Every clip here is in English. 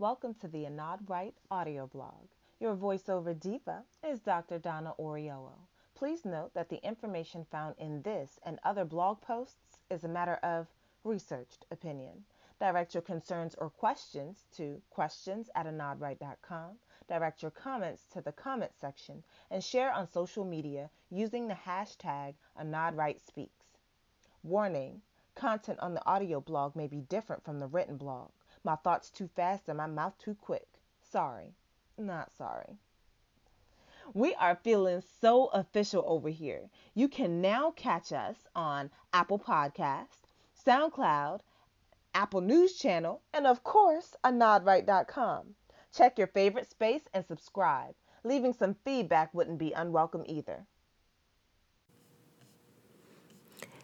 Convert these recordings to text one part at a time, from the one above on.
Welcome to the Anad Wright audio blog. Your voiceover diva is Dr. Donna Oriolo. Please note that the information found in this and other blog posts is a matter of researched opinion. Direct your concerns or questions to questions at anadwright.com. Direct your comments to the comment section and share on social media using the hashtag AnadWrightSpeaks. Warning content on the audio blog may be different from the written blog. My thoughts too fast and my mouth too quick. Sorry. Not sorry. We are feeling so official over here. You can now catch us on Apple Podcast, SoundCloud, Apple News Channel, and of course, anadwright.com. Check your favorite space and subscribe. Leaving some feedback wouldn't be unwelcome either.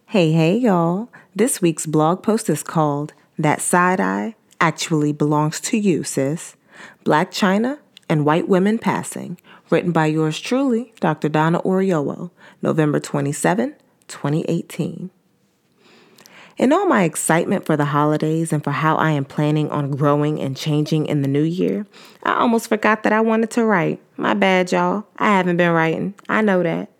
Hey, hey, y'all. This week's blog post is called That Side Eye Actually Belongs to You, Sis. Blac Chyna and White Women Passing. Written by yours truly, Dr. Donna Oriolo, November 27, 2018. In all my excitement for the holidays and for how I am planning on growing and changing in the new year, I almost forgot that I wanted to write. My bad, y'all. I haven't been writing. I know that.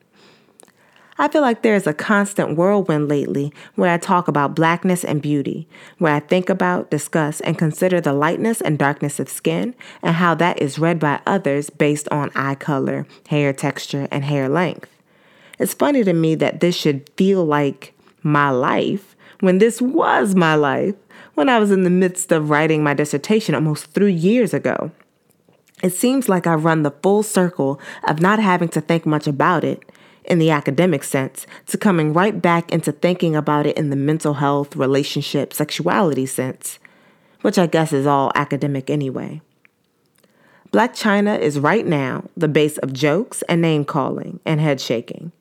I feel like there's a constant whirlwind lately where I talk about blackness and beauty, where I think about, discuss, and consider the lightness and darkness of skin and how that is read by others based on eye color, hair texture, and hair length. It's funny to me that this should feel like my life when this was my life, when I was in the midst of writing my dissertation almost three years ago. It seems like I've run the full circle of not having to think much about it in the academic sense to coming right back into thinking about it in the mental health, relationship, sexuality sense, which I guess is all academic anyway. Blac Chyna is right now the base of jokes and name calling and head shaking.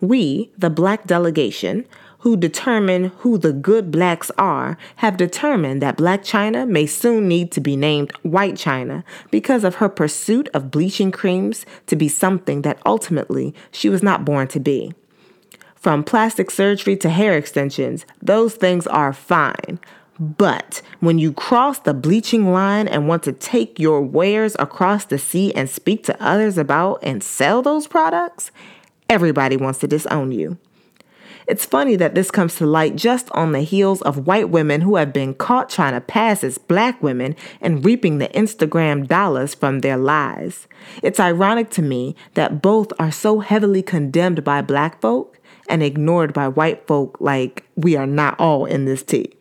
We, the black delegation, who determine who the good blacks are have determined that Blac Chyna may soon need to be named White Chyna because of her pursuit of bleaching creams to be something that ultimately she was not born to be. From plastic surgery to hair extensions, those things are fine. But when you cross the bleaching line and want to take your wares across the sea and speak to others about and sell those products, everybody wants to disown you. It's funny that this comes to light just on the heels of white women who have been caught trying to pass as black women and reaping the Instagram dollars from their lies. It's ironic to me that both are so heavily condemned by black folk and ignored by white folk like we are not all in this tea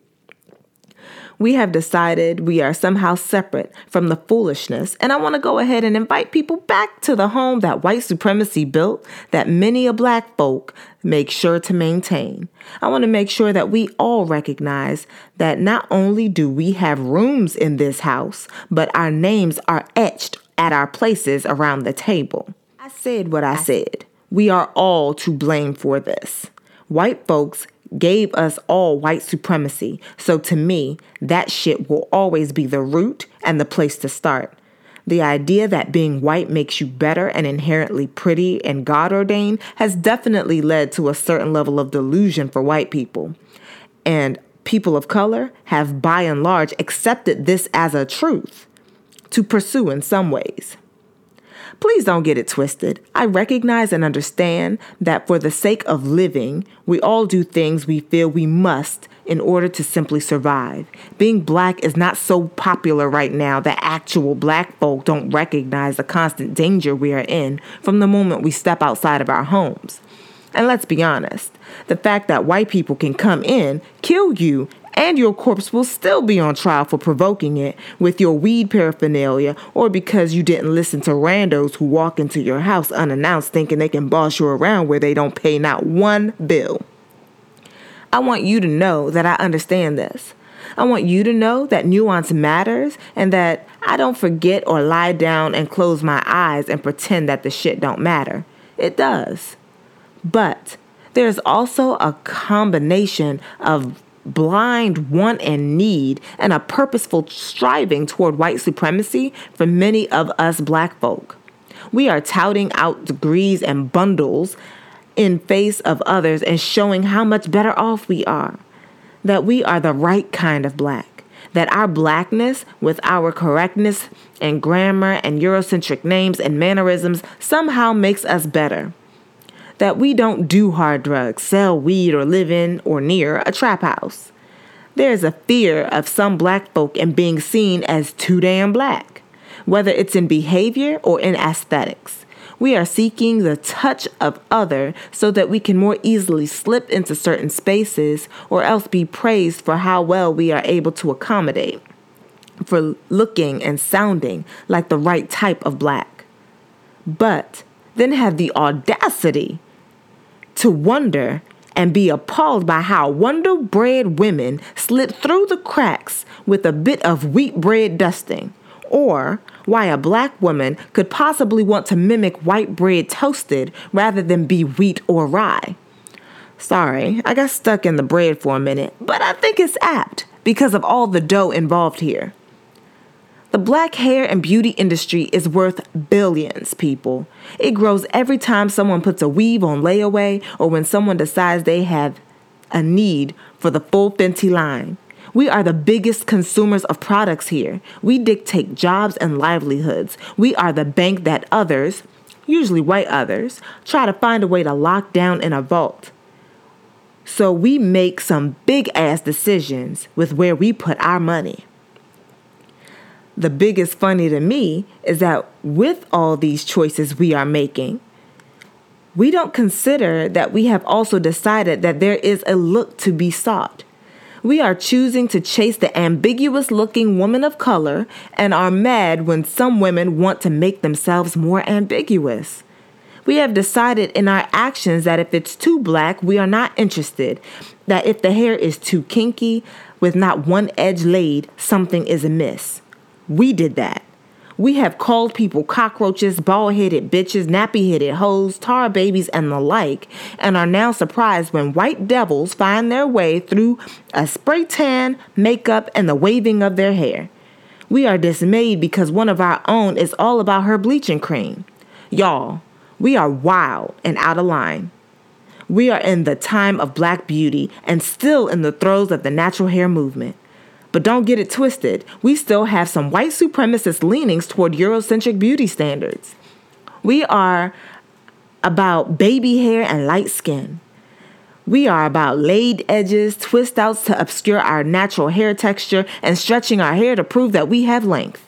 we have decided we are somehow separate from the foolishness. And I want to go ahead and invite people back to the home that white supremacy built, that many a black folk make sure to maintain. I want to make sure that we all recognize that not only do we have rooms in this house, but our names are etched at our places around the table. I said what I said. We are all to blame for this. White folks gave us all white supremacy. So to me, that shit will always be the root and the place to start. The idea that being white makes you better and inherently pretty and God ordained has definitely led to a certain level of delusion for white people. And people of color have by and large accepted this as a truth to pursue in some ways. Please don't get it twisted. I recognize and understand that for the sake of living, we all do things we feel we must in order to simply survive. Being black is not so popular right now that actual black folk don't recognize the constant danger we are in from the moment we step outside of our homes. And let's be honest, the fact that white people can come in, kill you, and your corpse will still be on trial for provoking it with your weed paraphernalia or because you didn't listen to randos who walk into your house unannounced thinking they can boss you around where they don't pay not one bill. I want you to know that I understand this. I want you to know that nuance matters and that I don't forget or lie down and close my eyes and pretend that the shit don't matter. It does. But there's also a combination of blind want and need and a purposeful striving toward white supremacy for many of us black folk. We are touting out degrees and bundles in face of others and showing how much better off we are. That we are the right kind of black. that our blackness, with our correctness and grammar and Eurocentric names and mannerisms, somehow makes us better. That we don't do hard drugs, sell weed, or live in or near a trap house. There is a fear of some black folk in being seen as too damn black, whether it's in behavior or in aesthetics. We are seeking the touch of other so that we can more easily slip into certain spaces or else be praised for how well we are able to accommodate, for looking and sounding like the right type of black. But then have the audacity to wonder and be appalled by how wonder bread women slip through the cracks with a bit of wheat bread dusting or why a black woman could possibly want to mimic white bread toasted rather than be wheat or rye. Sorry, I got stuck in the bread for a minute, but I think it's apt because of all the dough involved here. The black hair and beauty industry is worth billions, people. It grows every time someone puts a weave on layaway or when someone decides they have a need for the full Fenty line. We are the biggest consumers of products here. We dictate jobs and livelihoods. We are the bank that others, usually white others, try to find a way to lock down in a vault. So we make some big ass decisions with where we put our money. The biggest funny to me is that with all these choices we are making, we don't consider that we have also decided that there is a look to be sought. We are choosing to chase the ambiguous looking woman of color and are mad when some women want to make themselves more ambiguous. We have decided in our actions that if it's too black, we are not interested. That if the hair is too kinky, with not one edge laid, something is amiss. We did that. We have called people cockroaches, bald headed bitches, nappy headed hoes, tar babies, and the like, and are now surprised when white devils find their way through a spray tan, makeup, and the waving of their hair. We are dismayed because one of our own is all about her bleaching cream. Y'all, we are wild and out of line. We are in the time of black beauty and still in the throes of the natural hair movement. But don't get it twisted, we still have some white supremacist leanings toward Eurocentric beauty standards. We are about baby hair and light skin. We are about laid edges, twist outs to obscure our natural hair texture, and stretching our hair to prove that we have length.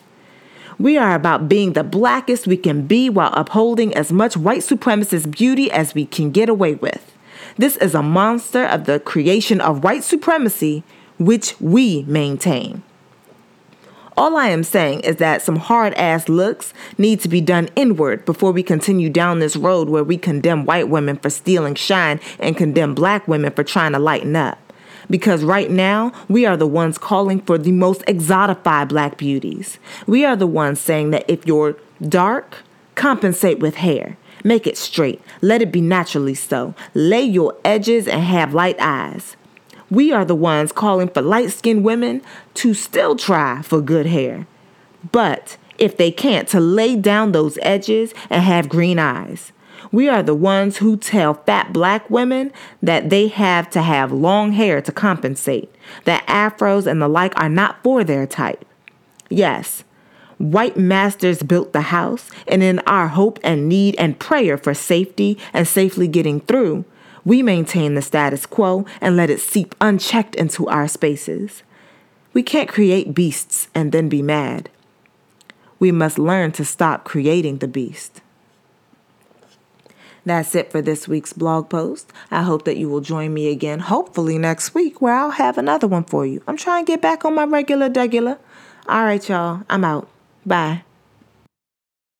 We are about being the blackest we can be while upholding as much white supremacist beauty as we can get away with. This is a monster of the creation of white supremacy which we maintain. All I am saying is that some hard ass looks need to be done inward before we continue down this road where we condemn white women for stealing shine and condemn black women for trying to lighten up. Because right now, we are the ones calling for the most exotified black beauties. We are the ones saying that if you're dark, compensate with hair. Make it straight. Let it be naturally so. Lay your edges and have light eyes. We are the ones calling for light skinned women to still try for good hair. But if they can't, to lay down those edges and have green eyes. We are the ones who tell fat black women that they have to have long hair to compensate, that afros and the like are not for their type. Yes, white masters built the house, and in our hope and need and prayer for safety and safely getting through, we maintain the status quo and let it seep unchecked into our spaces. We can't create beasts and then be mad. We must learn to stop creating the beast. That's it for this week's blog post. I hope that you will join me again, hopefully next week, where I'll have another one for you. I'm trying to get back on my regular, regular. All right, y'all, I'm out. Bye.